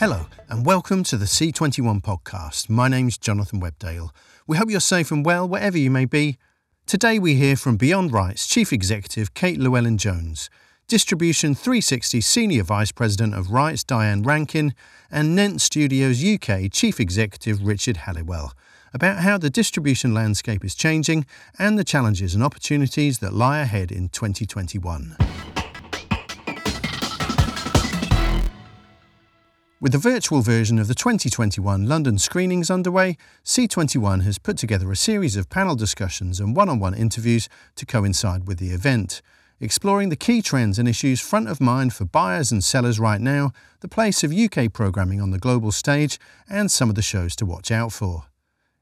Hello, and welcome to the C21 podcast. My name's Jonathan Webdale. We hope you're safe and well wherever you may be. Today we hear from Beyond Rights Chief Executive Kate Llewellyn Jones, Distribution 360 Senior Vice President of Rights Diane Rankin, and Nent Studios UK Chief Executive Richard Halliwell about how the distribution landscape is changing and the challenges and opportunities that lie ahead in 2021. With the virtual version of the 2021 London screenings underway, C21 has put together a series of panel discussions and one on one interviews to coincide with the event, exploring the key trends and issues front of mind for buyers and sellers right now, the place of UK programming on the global stage, and some of the shows to watch out for.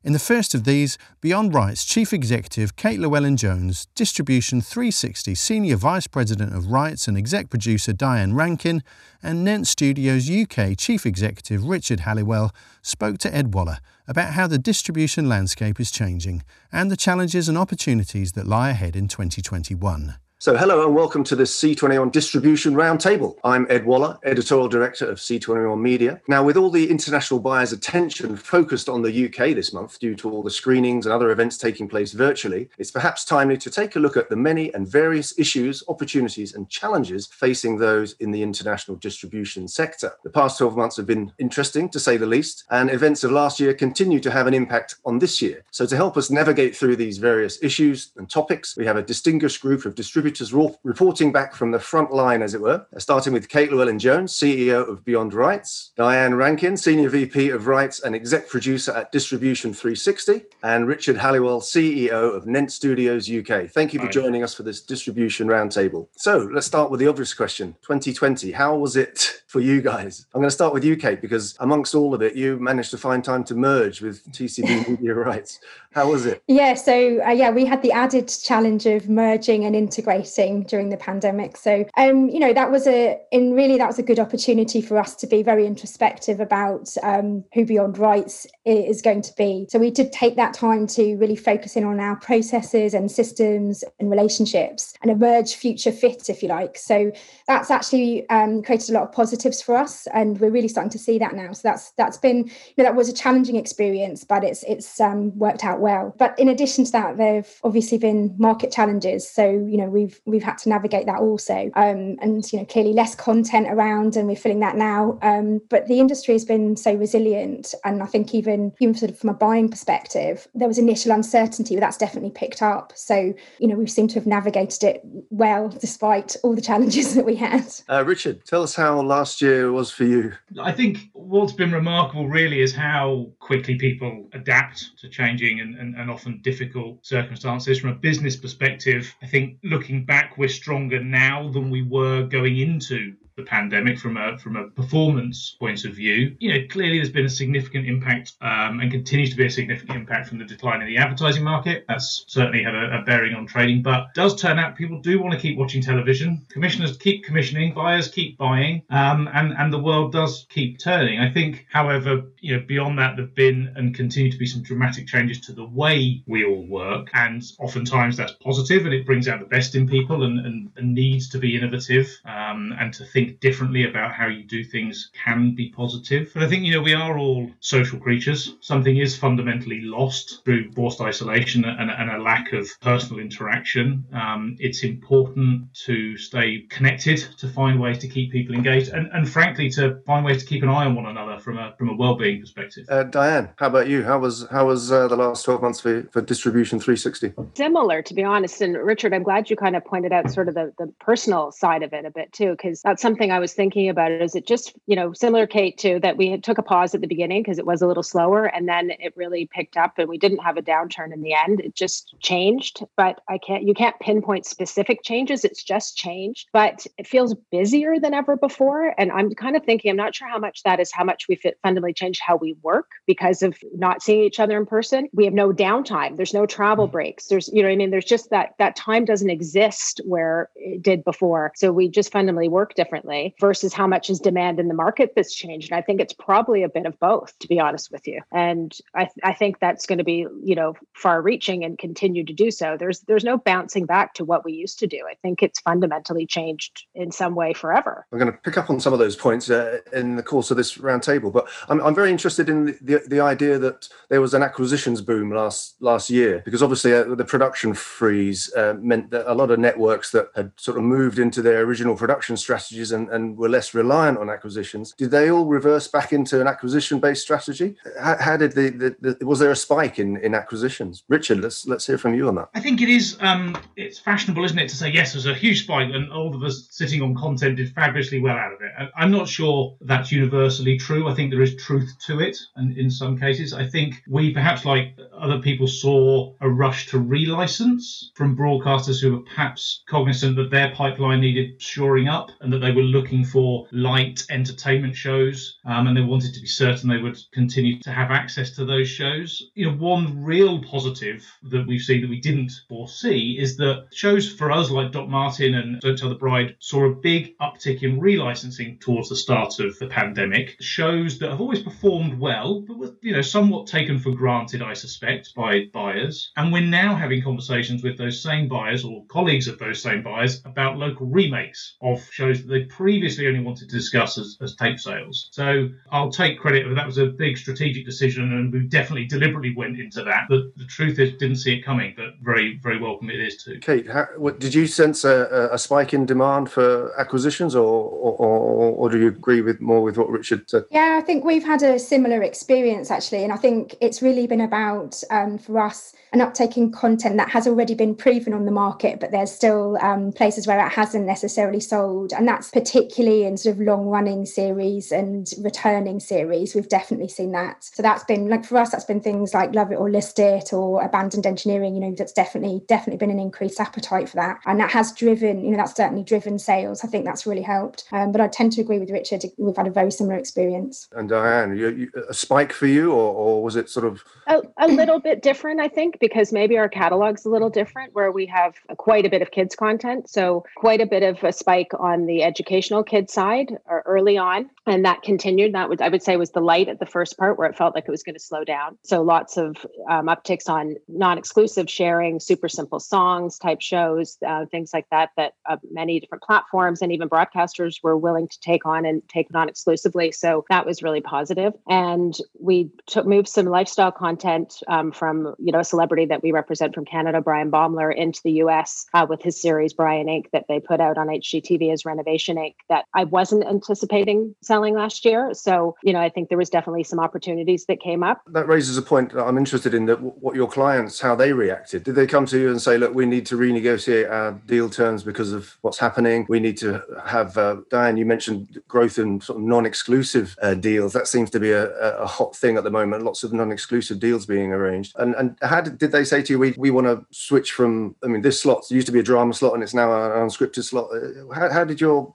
In the first of these, Beyond Rights Chief Executive Kate Llewellyn Jones, Distribution 360 Senior Vice President of Rights and Exec Producer Diane Rankin, and Nent Studios UK Chief Executive Richard Halliwell spoke to Ed Waller about how the distribution landscape is changing and the challenges and opportunities that lie ahead in 2021. So, hello and welcome to this C21 Distribution Roundtable. I'm Ed Waller, Editorial Director of C21 Media. Now, with all the international buyers' attention focused on the UK this month due to all the screenings and other events taking place virtually, it's perhaps timely to take a look at the many and various issues, opportunities, and challenges facing those in the international distribution sector. The past 12 months have been interesting, to say the least, and events of last year continue to have an impact on this year. So, to help us navigate through these various issues and topics, we have a distinguished group of distributors distributors reporting back from the front line, as it were, starting with Kate Llewellyn Jones, CEO of Beyond Rights, Diane Rankin, Senior VP of Rights and Exec Producer at Distribution 360, and Richard Halliwell, CEO of Nent Studios UK. Thank you for joining us for this distribution roundtable. So let's start with the obvious question 2020, how was it for you guys? I'm going to start with you, Kate, because amongst all of it, you managed to find time to merge with TCB Media Rights. How was it? Yeah, so uh, yeah, we had the added challenge of merging and integrating during the pandemic. So, um, you know, that was a, in really, that was a good opportunity for us to be very introspective about um, who Beyond Rights is going to be. So we did take that time to really focus in on our processes and systems and relationships and emerge future fit, if you like. So that's actually um, created a lot of positives for us, and we're really starting to see that now. So that's that's been, you know, that was a challenging experience, but it's it's um, worked out well. But in addition to that, there've obviously been market challenges. So you know we've we've had to navigate that also, um, and you know clearly less content around, and we're feeling that now. Um, but the industry has been so resilient, and I think even even sort of from a buying perspective, there was initial uncertainty, but that's definitely picked up. So you know we seem to have navigated it well despite all the challenges that we had. Uh, Richard, tell us how last year was for you. I think what's been remarkable really is how quickly people adapt to changing and and, and, and often difficult circumstances. From a business perspective, I think looking back, we're stronger now than we were going into the pandemic from a from a performance point of view. You know, clearly there's been a significant impact um, and continues to be a significant impact from the decline in the advertising market. That's certainly had a, a, bearing on trading, but does turn out people do want to keep watching television. Commissioners keep commissioning, buyers keep buying, um, and and the world does keep turning. I think, however, you know, beyond that, there've been and continue to be some dramatic changes to the way we all work, and oftentimes that's positive and it brings out the best in people and, and, and needs to be innovative um, and to think think differently about how you do things can be positive. But I think, you know, we are all social creatures. Something is fundamentally lost through forced isolation and, and a lack of personal interaction. Um, it's important to stay connected, to find ways to keep people engaged, and, and frankly, to find ways to keep an eye on one another from a from a well-being perspective. Uh, Diane, how about you? How was how was uh, the last 12 months for, for Distribution 360? Similar, to be honest. And Richard, I'm glad you kind of pointed out sort of the, the personal side of it a bit too, because that's something something I was thinking about is it just, you know, similar, Kate, too, that we took a pause at the beginning because it was a little slower and then it really picked up and we didn't have a downturn in the end. It just changed. But I can't, you can't pinpoint specific changes. It's just changed. But it feels busier than ever before. And I'm kind of thinking, I'm not sure how much that is how much we fit fundamentally changed how we work because of not seeing each other in person. We have no downtime. There's no travel mm. breaks. There's, you know, I mean, there's just that that time doesn't exist where it did before. So we just fundamentally work differently versus how much is demand in the market that's changed. And I think it's probably a bit of both, to be honest with you. And I, th- I think that's going to be, you know, far reaching and continue to do so. There's there's no bouncing back to what we used to do. I think it's fundamentally changed in some way forever. I'm going to pick up on some of those points uh, in the course of this roundtable, but I'm, I'm very interested in the, the, the, idea that there was an acquisitions boom last last year because obviously uh, the production freeze uh, meant that a lot of networks that had sort of moved into their original production strategies and, and were less reliant on acquisitions, did they all reverse back into an acquisition based strategy? How, how did the, the, the, was there a spike in, in acquisitions? Richard, let's let's hear from you on that. I think it is um, it's fashionable, isn't it, to say yes, there's a huge spike and all of us sitting on content did fabulously well out of it. I'm not sure that's universally true. I think there is truth to it, and in some cases, I think we perhaps like other people saw a rush to relicense from broadcasters who were perhaps cognizant that their pipeline needed shoring up and that they were looking for light entertainment shows um, and they wanted to be certain they would continue to have access to those shows. You know, one real positive that we've seen that we didn't foresee is that shows for us like Doc Martin and Don't Tell the Bride saw a big uptick in relicensing towards the start of the pandemic. Shows that have always performed well, but were, you know, somewhat taken for granted, I suspect, by buyers. And we're now having conversations with those same buyers or colleagues of those same buyers about local remakes of shows that they previously only wanted to discuss as, as tape sales. So I'll take credit that was a big strategic decision and we definitely deliberately went into that. But the truth is, didn't see it coming, but very, very welcome it is too. Kate, how, what, did you sense a, a, spike in demand for acquisitions or, or, or, or do you agree with more with what Richard said? Yeah, I think we've had a similar experience actually. And I think it's really been about um, for us an uptake in content that has already been proven on the market, but there's still um, places where it hasn't necessarily sold. And that's particularly in sort of long running series and returning series. We've definitely seen that. So that's been like for us, that's been things like Love It or List It or Abandoned Engineering, you know, that's definitely, definitely been an increased appetite for that. And that has driven, you know, that's certainly driven sales. I think that's really helped. Um, but I tend to agree with Richard. We've had a very similar experience. And Diane, you, you, a spike for you, or, or was it sort of a, a little bit different? I think because maybe our catalog's a little different, where we have quite a bit of kids content, so quite a bit of a spike on the educational kids side or early on, and that continued. That would I would say was the light at the first part where it felt like it was going to slow down. So lots of um, upticks on non-exclusive sharing, super simple songs type shows, uh, things like that. That uh, many different platforms and even broadcasters were willing to take on and take on exclusively. So that was really positive. And we took moved some lifestyle content um, from you know a celebrity that we represent from Canada, Bryan Baeumler into the U.S. Uh, with his series Bryan Inc. that they put out on HGTV as Renovation That I wasn't anticipating selling last year. So you know I think there was definitely some opportunities that came up. That raises a point that I'm interested in. That what your clients how they reacted. Did they come to you and say, look, we need to renegotiate our deal terms because of what's happening? We need to have uh, Diane. You mentioned growth in sort of non-exclusive uh, deals. That seems to be a, a hot thing at the moment. Lots of non-exclusive deals being arranged. And and how did, did they say to you, we, we want to switch from? I mean, this slot used to be a drama slot and it's now an unscripted slot. Uh, how, how did your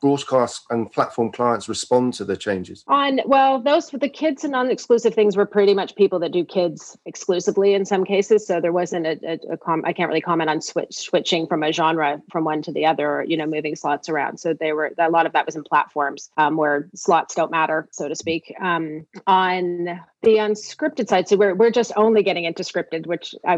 and platform clients respond to the changes? On well, those for the kids and non-exclusive things were pretty much people that do kids exclusively in some cases. So there wasn't a, a, a com- I can't really comment on switch switching from a genre from one to the other, or, you know, moving slots around. So they were a lot of that was in platforms um, where slots don't matter, so to speak. Um, on the unscripted side. So we're, we're just only getting into scripted which i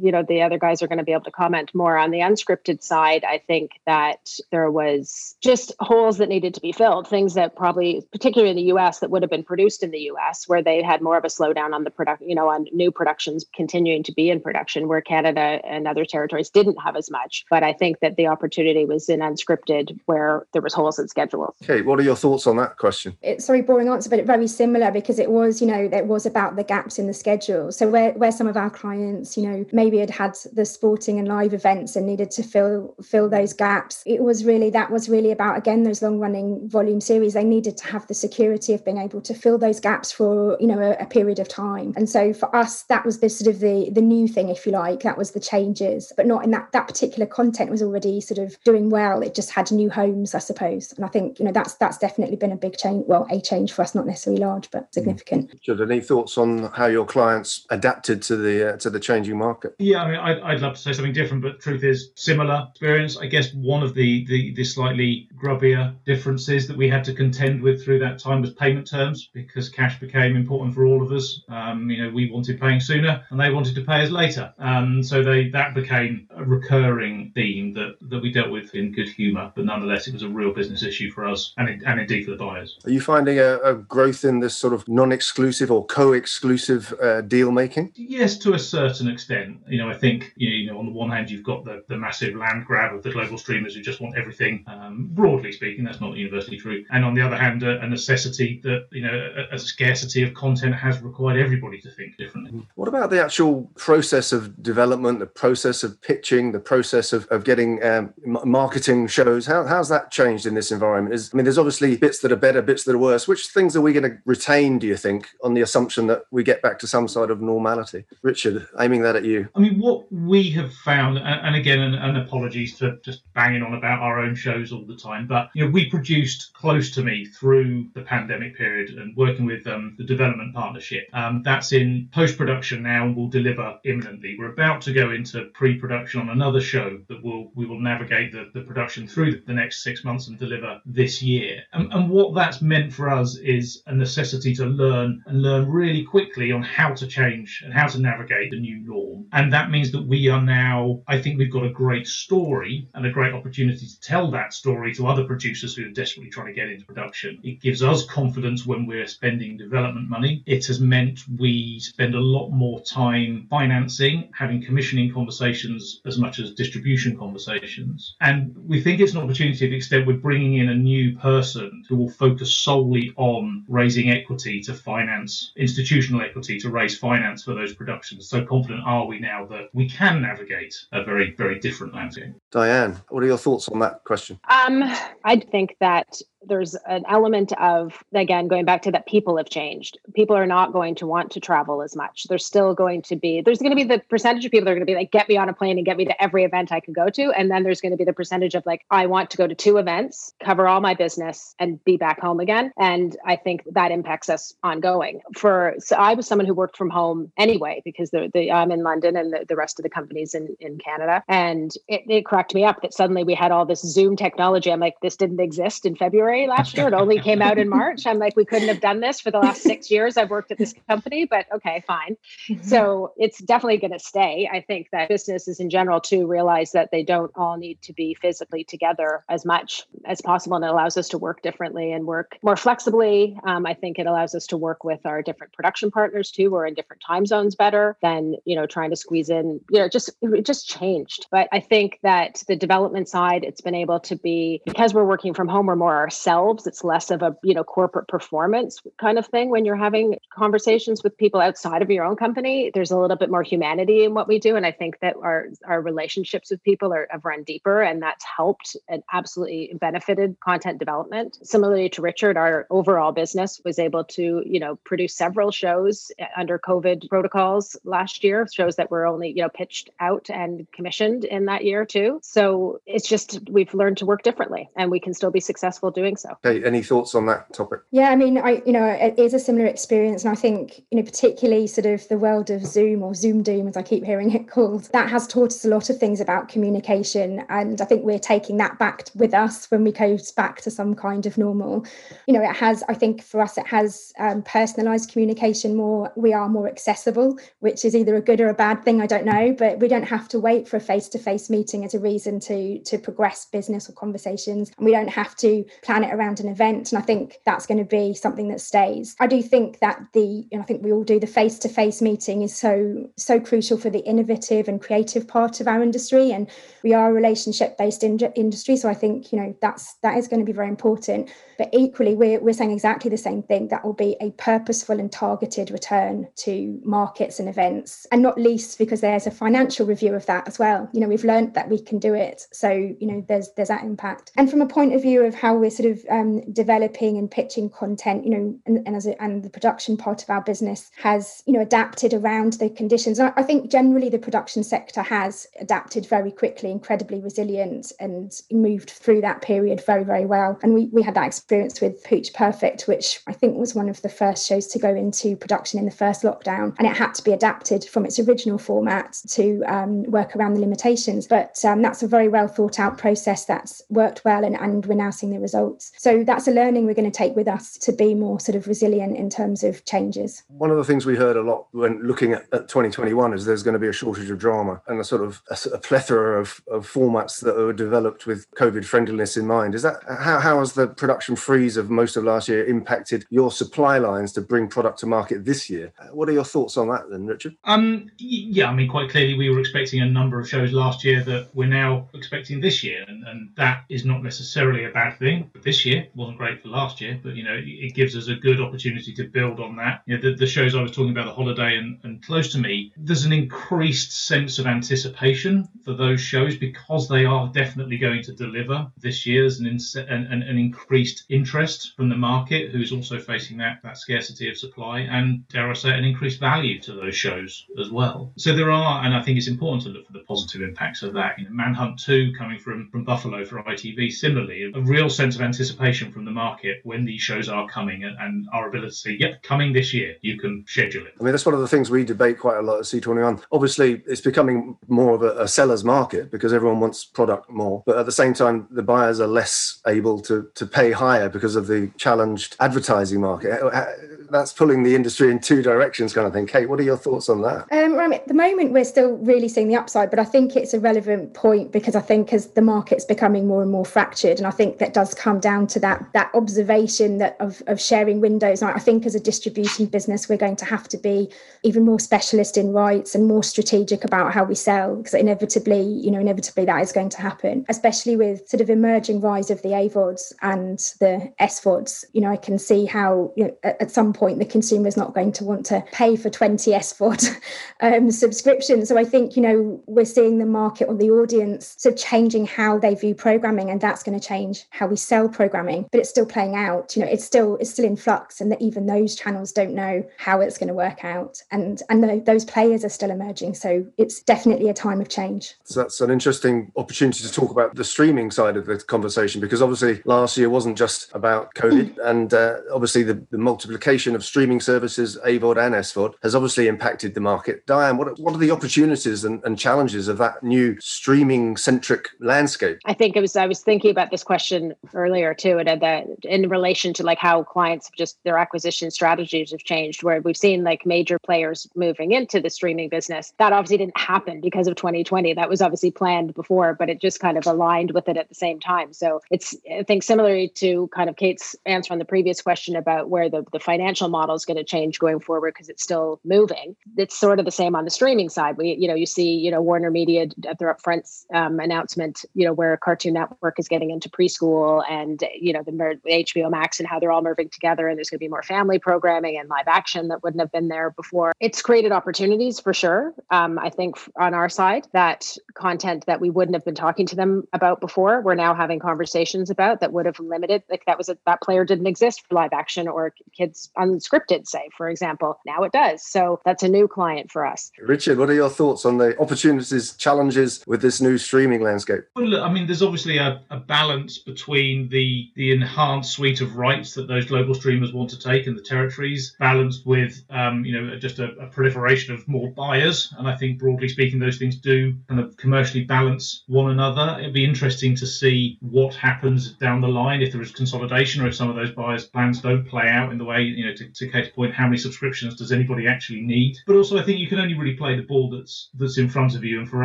you know the other guys are going to be able to comment more on the unscripted side. I think that there was just holes that needed to be filled things that probably particularly in the us that would have been produced in the us where they had more of a slowdown on the production you know on new productions continuing to be in production where canada and other territories didn't have as much. But i think that the opportunity was in unscripted where there was holes in schedules. Kate what are your thoughts on that question? It's sorry boring answer but very similar because it was you know that was about the gaps in the schedule. So where, where some of our clients, you know, maybe had had the sporting and live events and needed to fill fill those gaps, it was really that was really about again those long running volume series. They needed to have the security of being able to fill those gaps for you know a, a period of time. And so for us, that was the sort of the the new thing, if you like. That was the changes, but not in that that particular content was already sort of doing well. It just had new homes, I suppose. And I think you know that's that's definitely been a big change. Well, a change for us, not necessarily large, but significant. Mm. Any thoughts on how your clients adapted to the uh, to the changing market? Yeah, I mean, I'd, I'd love to say something different, but truth is similar experience. I guess one of the, the the slightly grubbier differences that we had to contend with through that time was payment terms because cash became important for all of us. Um, you know, we wanted paying sooner and they wanted to pay us later. Um, so they that became a recurring theme that, that we dealt with in good humour, but nonetheless, it was a real business issue for us and, and indeed for the buyers. Are you finding a, a growth in this sort of non-exclusive or co-exclusive uh, deal making? Yes, to a certain extent. You know, I think you know on the one hand you've got the, the massive land grab of the global streamers who just want everything. Um, broadly speaking, that's not universally true. And on the other hand, a, a necessity that you know a, a, scarcity of content has required everybody to think differently. What about the actual process of development, the process of pitching, the process of, of getting um, marketing shows? How, how's that changed in this environment? Is, I mean, there's obviously bits that are better, bits that are worse. Which things are we going to retain? Do you think, on the assumption that we get back to some sort of normality? Richard, aiming that at you. I mean, what we have found, and, again, and, and apologies for just banging on about our own shows all the time, but you know, we produced close to me through the pandemic period and working with um, the development partnership. Um, that's in post production now and will deliver imminently. We're about to go into pre production on another show that will we will navigate the, the production through the next six months and deliver this year. And, and what that's meant for us is a necessity to learn and learn really quickly on how to change and how to navigate the new norm. And that means that we are now, I think we've got a great story and a great opportunity to tell that story to other producers who are desperately trying to get into production. It gives us confidence when we're spending development money. It has meant we spend a lot more time financing, having commissioning conversations as much as distribution conversations. And we think it's an opportunity to the extent we're bringing in a new person who will focus solely on raising equity to finance institutional equity to raise finance for those productions. So confident are we now that we can navigate a very, very different landscape. Diane, what are your thoughts on that question? Um, I think that there's an element of again going back to that people have changed. People are not going to want to travel as much. There's still going to be there's going to be the percentage of people that are going to be like get me on a plane and get me to every event i can go to. And then there's going to be the percentage of like i want to go to two events cover all my business and be back home again. And i think that impacts us ongoing. For so i was someone who worked from home anyway because the, the i'm in london and the, the rest of the companies in, in canada. And it, it cracked me up that suddenly we had all this zoom technology. I'm like this didn't exist in february Last year. It only came out in March. I'm like, we couldn't have done this for the last six years I've worked at this company, but okay, fine. Mm-hmm. So it's definitely going to stay. I think that businesses in general too realize that they don't all need to be physically together as much as possible. And it allows us to work differently and work more flexibly. Um, I think it allows us to work with our different production partners too, who are in different time zones better than, you know, trying to squeeze in, you know, just, it just changed. But I think that the development side, it's been able to be, because we're working from home, we're more ourselves ourselves. It's less of a, you know, corporate performance kind of thing when you're having conversations with people outside of your own company. There's a little bit more humanity in what we do. And I think that our our relationships with people are have run deeper and that's helped and absolutely benefited content development. Similarly to Richard, our overall business was able to, you know, produce several shows eh, under COVID protocols last year, shows that were only, you know, pitched out and commissioned in that year too. So it's just we've learned to work differently and we can still be successful doing so. Kate, any thoughts on that topic? Yeah, I mean, I you know, it is a similar experience, and I think you know, particularly sort of the world of Zoom or Zoom Doom, as I keep hearing it called, that has taught us a lot of things about communication, and I think we're taking that back with us when we go back to some kind of normal. You know, it has. I think for us, it has um, personalised communication more. We are more accessible, which is either a good or a bad thing. I don't know, but we don't have to wait for a face-to-face meeting as a reason to to progress business or conversations, and we don't have to plan it around an event. And I think that's going to be something that stays. I do think that the, and I think we all do, the face to face meeting is so, so crucial for the innovative and creative part of our industry. And we are a relationship based in- industry. So I think, you know, that's, that is going to be very important. But equally, we're, we're saying exactly the same thing. That will be a purposeful and targeted return to markets and events. And not least because there's a financial review of that as well. You know, we've learned that we can do it. So, you know, there's there's that impact. And from a point of view of how we're sort of um, developing and pitching content, you know, and, and as a, and the production part of our business has, you know, adapted around the conditions. I, I think generally the production sector has adapted very quickly, incredibly resilient, and moved through that period very, very well. And we we had that experience with Pooch Perfect, which I think was one of the first shows to go into production in the first lockdown, and it had to be adapted from its original format to um, work around the limitations. But um, that's a very well thought out process that's worked well, and, and we're now seeing the results. So that's a learning we're going to take with us to be more sort of resilient in terms of changes. One of the things we heard a lot when looking at, at 2021 is there's going to be a shortage of drama and a sort of a, a plethora of, of formats that are developed with COVID friendliness in mind. Is that how, how has the production freeze of most of last year impacted your supply lines to bring product to market this year? What are your thoughts on that then, Richard? Um, yeah, I mean, quite clearly we were expecting a number of shows last year that we're now expecting this year, and, and that is not necessarily a bad thing. But this year wasn't great for last year, but you know, it gives us a good opportunity to build on that. You know, the, the shows I was talking about, the holiday and, and close to me, there's an increased sense of anticipation for those shows because they are definitely going to deliver this year. There's an increased interest from the market, who's also facing that that scarcity of supply, and dare I say, an increased value to those shows as well. So there are, and I think it's important to look for the positive impacts of that. You know, Manhunt 2 coming from, from Buffalo for ITV, similarly, a real sense of anticipation from the market when these shows are coming and, and our ability to say, yep, coming this year, you can schedule it. I mean, that's one of the things we debate quite a lot at C21. Obviously, it's becoming more of a, a seller's market because everyone wants product more. But at the same time, the buyers are less able to, to pay higher because of the challenged advertising market. Uh, uh, That's pulling the industry in two directions, kind of thing. Kate, what are your thoughts on that? Um, mean, at the moment, we're still really seeing the upside, but I think it's a relevant point because I think as the market's becoming more and more fractured, and I think that does come down to that that observation that of, of sharing windows. I think as a distribution business, we're going to have to be even more specialist in rights and more strategic about how we sell because inevitably, you know, inevitably that is going to happen, especially with sort of emerging rise of the AVODs and the SVODs. You know, I can see how you know, at, at some point the consumer is not going to want to pay for 20 SVOD um, subscriptions. So I think, you know, we're seeing the market or the audience sort of changing how they view programming and that's going to change how we sell programming, but it's still playing out. You know, it's still it's still in flux and that even those channels don't know how it's going to work out. And and the, those players are still emerging. So it's definitely a time of change. So that's an interesting opportunity to talk about the streaming side of the conversation because obviously last year wasn't just about COVID and uh, obviously the, the multiplication of streaming services, AVOD and SVOD, has obviously impacted the market. Diane, what, what are the opportunities and, and challenges of that new streaming centric landscape? I think it was, I was thinking about this question earlier too, and that in relation to like how clients have just their acquisition strategies have changed, where we've seen like major players moving into the streaming business. That obviously didn't happen because of 2020. That was obviously planned before, but it just kind of aligned with it at the same time. So it's, I think, similarly to kind of Kate's answer on the previous question about where the, the financial model is going to change going forward because it's still moving. It's sort of the same on the streaming side. We, you know, you see, you know, Warner Media at their upfront um, announcement, you know, where Cartoon Network is getting into preschool and, you know, the HBO Max and how they're all moving together and there's going to be more family programming and live action that wouldn't have been there before. It's created opportunities for sure. Um, I think on our side that content that we wouldn't have been talking to them about before, we're now having conversations about that would have limited, like that was a, that player didn't exist for live action or kids unscripted, say, for example. Now it does. So that's a new client for us. Richard, what are your thoughts on the opportunities, challenges with this new streaming landscape? Well, look, I mean, there's obviously a, a balance between the the enhanced suite of rights that those global streamers want to take and the territories, balanced with um, you know just a, a proliferation of more buyers. And I think broadly speaking, those things do kind of commercially balance one another. It'd be interesting to see what happens down the line if there is consolidation or if some of those buyers' plans don't play out in the way you know to, to Kate's point, how many subscriptions does anybody actually need? But also, I think you can only really play the ball that's that's in front of you. And for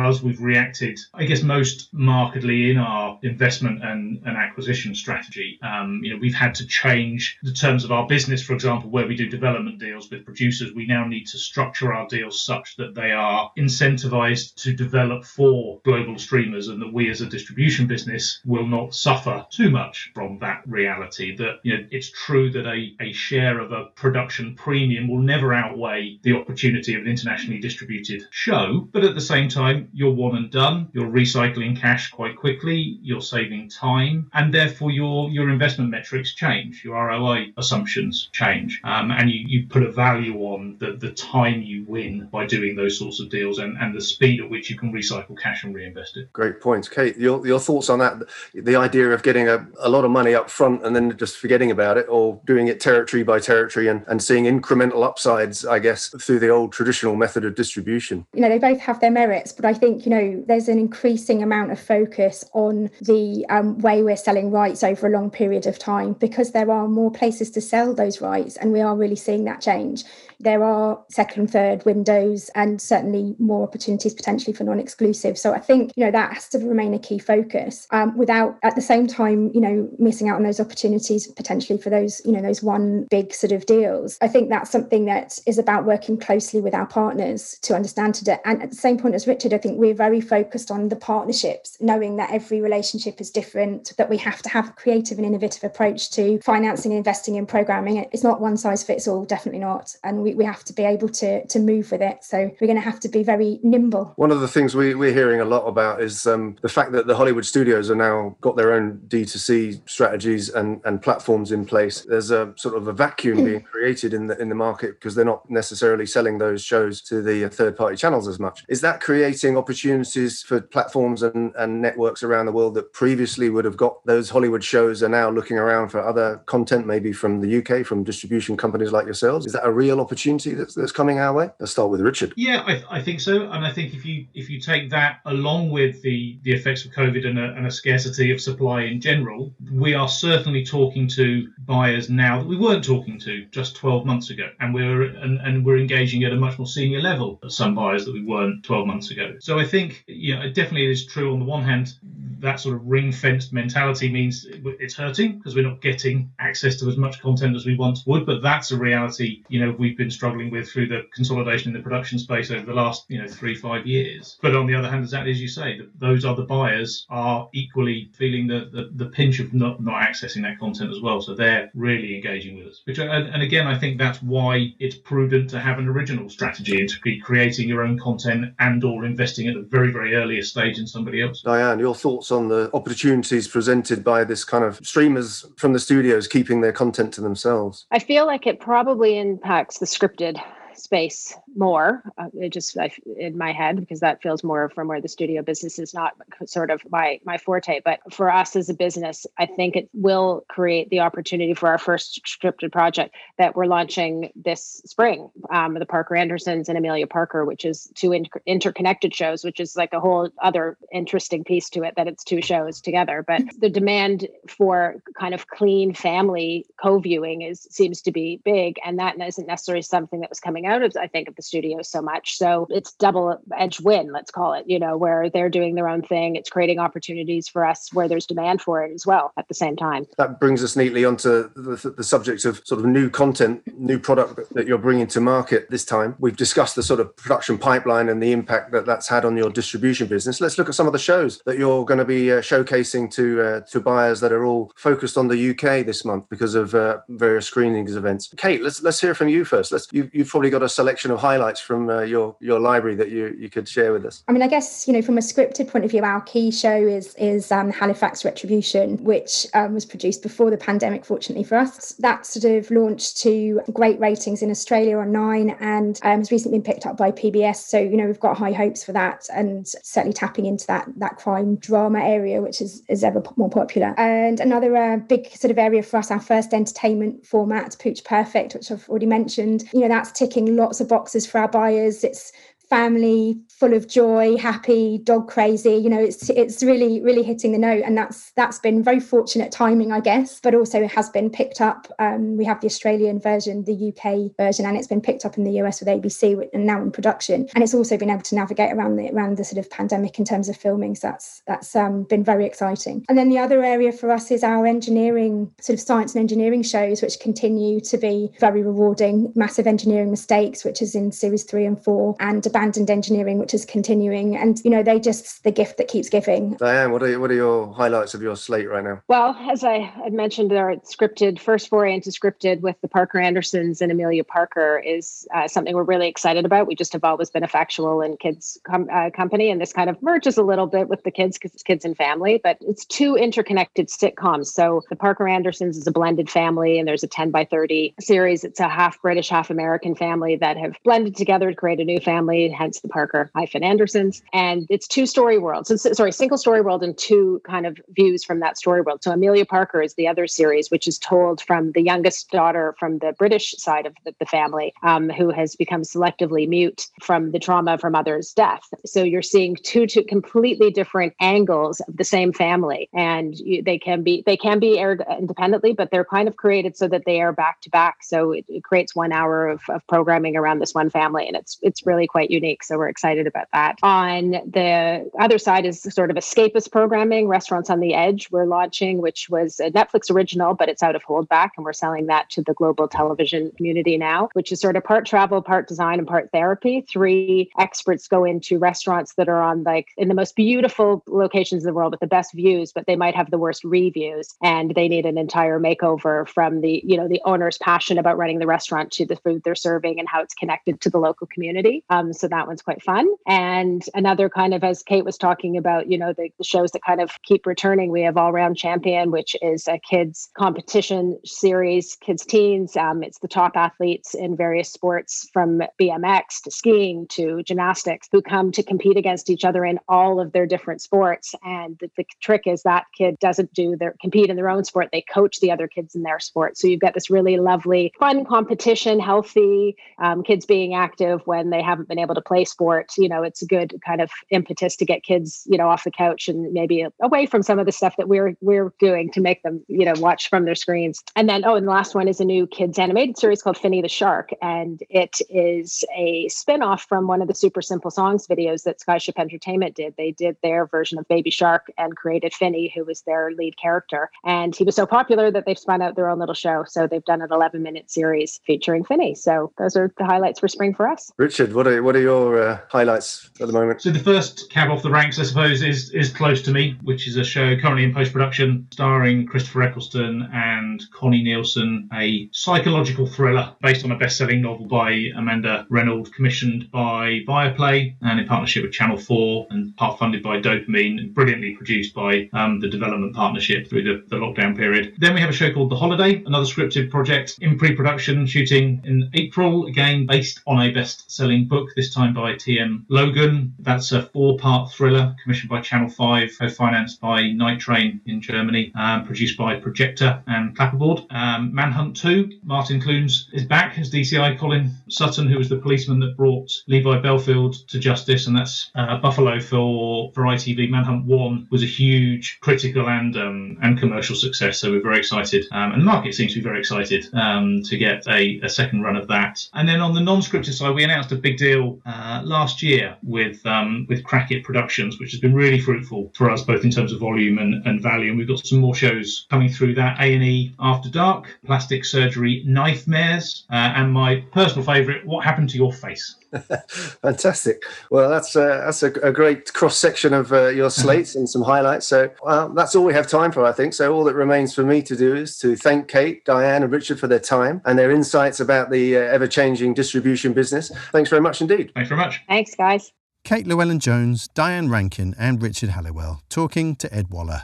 us, we've reacted, I guess, most markedly in our investment and, and acquisition strategy. Um, you know, we've had to change the terms of our business. For example, where we do development deals with producers, we now need to structure our deals such that they are incentivized to develop for global streamers, and that we as a distribution business will not suffer too much from that reality. That you know, it's true that a, a share of a production premium will never outweigh the opportunity of an internationally distributed show. But at the same time, you're one and done. You're recycling cash quite quickly. You're saving time, and therefore your your investment metrics change. Your ROI assumptions change, um, and you, you put a value on the, the time you win by doing those sorts of deals and, and the speed at which you can recycle cash and reinvest it. Great points, Kate. Your your thoughts on that? The idea of getting a, a lot of money up front and then just forgetting about it, or doing it territory by territory and, and seeing incremental upsides, I guess, through the old traditional method of distribution. You know, they both have their merits, but I think, you know, there's an increasing amount of focus on the um, way we're selling rights over a long period of time because there are more places to sell those rights. And we are really seeing that change there are second, third windows and certainly more opportunities potentially for non-exclusive. So I think, you know, that has to remain a key focus um, without at the same time, you know, missing out on those opportunities potentially for those, you know, those one big sort of deals. I think that's something that is about working closely with our partners to understand today. And at the same point as Richard, I think we're very focused on the partnerships, knowing that every relationship is different, that we have to have a creative and innovative approach to financing and investing in programming. It's not one size fits all, definitely not. And we we, have to be able to to move with it. So we're going to have to be very nimble. One of the things we, we're hearing a lot about is um, the fact that the Hollywood studios are now got their own D2C strategies and, and platforms in place. There's a sort of a vacuum being created in the in the market because they're not necessarily selling those shows to the third party channels as much. Is that creating opportunities for platforms and, and networks around the world that previously would have got those Hollywood shows are now looking around for other content, maybe from the UK, from distribution companies like yourselves? Is that a real opportunity? Opportunity that's, that's coming our way? Let's start with Richard. Yeah, I, I, think so, and I think if you if you take that along with the the effects of COVID and a, and a scarcity of supply in general, we are certainly talking to buyers now that we weren't talking to just 12 months ago, and we're and, and we're engaging at a much more senior level of some buyers that we weren't 12 months ago. So I think you know, it definitely is true on the one hand that sort of ring fenced mentality means it's hurting because we're not getting access to as much content as we once would. But that's a reality, you know, we've been struggling with through the consolidation in the production space over the last, you know, three, five years. But on the other hand, exactly as you say, those other buyers are equally feeling the, the, the pinch of not, not accessing that content as well. So they're really engaging with us. Which, uh, and, and again, I think that's why it's prudent to have an original strategy and to be creating your own content and or investing at a very, very earliest stage in somebody else. Diane, your thoughts on the opportunities presented by this kind of streamers from the studios keeping their content to themselves? I feel like it probably impacts the scripted space more. Uh, it just I, in my head because that feels more from where the studio business is not sort of my my forte. But for us as a business, I think it will create the opportunity for our first scripted project that we're launching this spring. Um, the Parker Andersons and Amelia Parker, which is two in- interconnected shows, which is like a whole other interesting piece to it that it's two shows together. But the demand for kind of clean family co-viewing is seems to be big, and that isn't necessarily something that was coming out of I think of the studio so much. So it's double edged win, let's call it, you know, where they're doing their own thing. It's creating opportunities for us where there's demand for it as well at the same time. That brings us neatly onto the, the subject of sort of new content, new product that you're bringing to market this time. We've discussed the sort of production pipeline and the impact that that's had on your distribution business. Let's look at some of the shows that you're going to be uh, showcasing to uh, to buyers that are all focused on the UK this month because of uh, various screenings events. Kate, let's let's hear from you first. Let's you, you've probably got a selection of highlights from uh, your your library that you you could share with us? I mean, I guess you know from a scripted point of view, our key show is is um, Halifax Retribution, which um, was produced before the pandemic. Fortunately for us, that sort of launched to great ratings in Australia on Nine, and um, has recently been picked up by PBS. So you know we've got high hopes for that, and certainly tapping into that that crime drama area, which is is ever more popular. And another uh, big sort of area for us, our first entertainment format, Pooch Perfect, which I've already mentioned. You know that's ticking lots of boxes for our buyers. It's family full of joy happy dog crazy you know it's it's really really hitting the note. And that's that's been very fortunate timing i guess but also it has been picked up. Um, we have the australian version the uk version and it's been picked up in the us with abc and now in production. And it's also been able to navigate around the around the sort of pandemic in terms of filming. So that's that's um, been very exciting. And then the other area for us is our engineering sort of science and engineering shows which continue to be very rewarding. Massive engineering mistakes which is in series three and four and abandoned engineering, which theatres continuing. And, you know, they just the gift that keeps giving. Diane, what are, what are your highlights of your slate right now? Well, as I had mentioned, our scripted first foray into scripted with the Parker Andersons and Amelia Parker is uh, something we're really excited about. We just have always been a factual and kids com- uh, company, and this kind of merges a little bit with the kids because it's kids and family, but it's two interconnected sitcoms. So the Parker Andersons is a blended family, and there's a 10 by 30 series. It's a half British, half American family that have blended together to create a new family, hence the Parker hyphen Andersons. And it's two story worlds. So, sorry, single story world and two kind of views from that story world. So Amelia Parker is the other series, which is told from the youngest daughter from the British side of the, the family, um, who has become selectively mute from the trauma of her mother's death. So you're seeing two, two completely different angles of the same family, and you, they can be they can be aired independently, but they're kind of created so that they are back to back. So it, it creates one hour of, of programming around this one family, and it's it's really quite unique. So we're excited about that. On the other side is sort of escapist programming, Restaurants on the Edge. We're launching, which was a Netflix original, but it's out of holdback, and we're selling that to the global television community now, which is sort of part travel, part design, and part therapy. Three experts go into restaurants that are on like in the most beautiful locations in the world with the best views, but they might have the worst reviews, and they need an entire makeover from the you know the owner's passion about running the restaurant to the food they're serving and how it's connected to the local community. Um, so that one's quite fun. And another kind of as Kate was talking about, you know, the, the shows that kind of keep returning. We have All Round Champion, which is a kids competition series, kids teens. Um, it's the top athletes in various sports from BMX to skiing to gymnastics who come to compete against each other in all of their different sports. And the, the trick is that kid doesn't do their compete in their own sport; they coach the other kids in their sport. So you've got this really lovely, fun competition, healthy um, kids being active when they haven't been able to play sport. You know, it's a good kind of impetus to get kids, you know, off the couch and maybe away from some of the stuff that we're we're doing to make them, you know, watch from their screens. And then, oh, and the last one is a new kids animated series called Finny the Shark, and it is a spin-off from one of the Super Simple Songs videos that Skyship Entertainment did. They did their version of Baby Shark and created Finny, who was their lead character. And he was so popular that they've spun out their own little show. So they've done an 11-minute series featuring Finny. So those are the highlights for spring for us. Richard, what are what are your uh, highlights at the moment? So the first cab off the ranks, I suppose, is is Close to Me, which is a show currently in post production, starring Christopher Eccleston and Connie Nielsen, a psychological thriller based on a best-selling novel by Amanda Reynolds, commissioned by Viaplay and in partnership with Channel 4 and part funded by Dopamine, and brilliantly produced by um, the Development Partnership through the, the lockdown period. Then we have a show called The Holiday, another scripted project in pre-production, shooting in April, again based on a best-selling book, this time by T.M. Logan. That's a four-part thriller commissioned by Channel 5, co-financed by Night Train in Germany, um, produced by Projector and Clapperboard. Um, Manhunt 2, Martin Clunes is back as DCI Colin Sutton, who was the policeman that brought Levi Bellfield to justice, and that's uh, Buffalo for, for ITV. Manhunt 1 was a huge critical and um, and commercial success, so we're very excited. Um, and the market seems to be very excited um, to get a, a, second run of that. And then on the non-scripted side, we announced a big deal uh, last year with um, with Crackit Productions, which has been really fruitful for us, both in terms of volume and, and value. And we've got some more shows coming through that A&E After Dark, Plastic Surgery Knife Mares, uh, and my personal favourite, What Happened to Your Face? Fantastic. Well, that's uh, that's a, a, great cross section of uh, your slates and some highlights. So well, that's all we have time for, I think. So all that remains for me to do is to thank Kate, Diane, and Richard for their time and their insights about the uh, ever-changing distribution business. Thanks very much indeed. Thanks very much. Thanks, guys. Kate Llewellyn Jones, Diane Rankin, and Richard Halliwell talking to Ed Waller.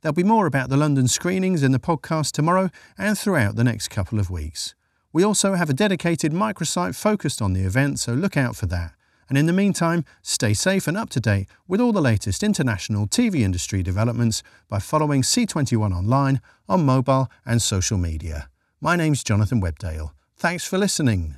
There'll be more about the London screenings in the podcast tomorrow and throughout the next couple of weeks. We also have a dedicated microsite focused on the event, so look out for that. And in the meantime, stay safe and up to date with all the latest international TV industry developments by following C21 online on mobile and social media. My name's Jonathan Webdale. Thanks for listening.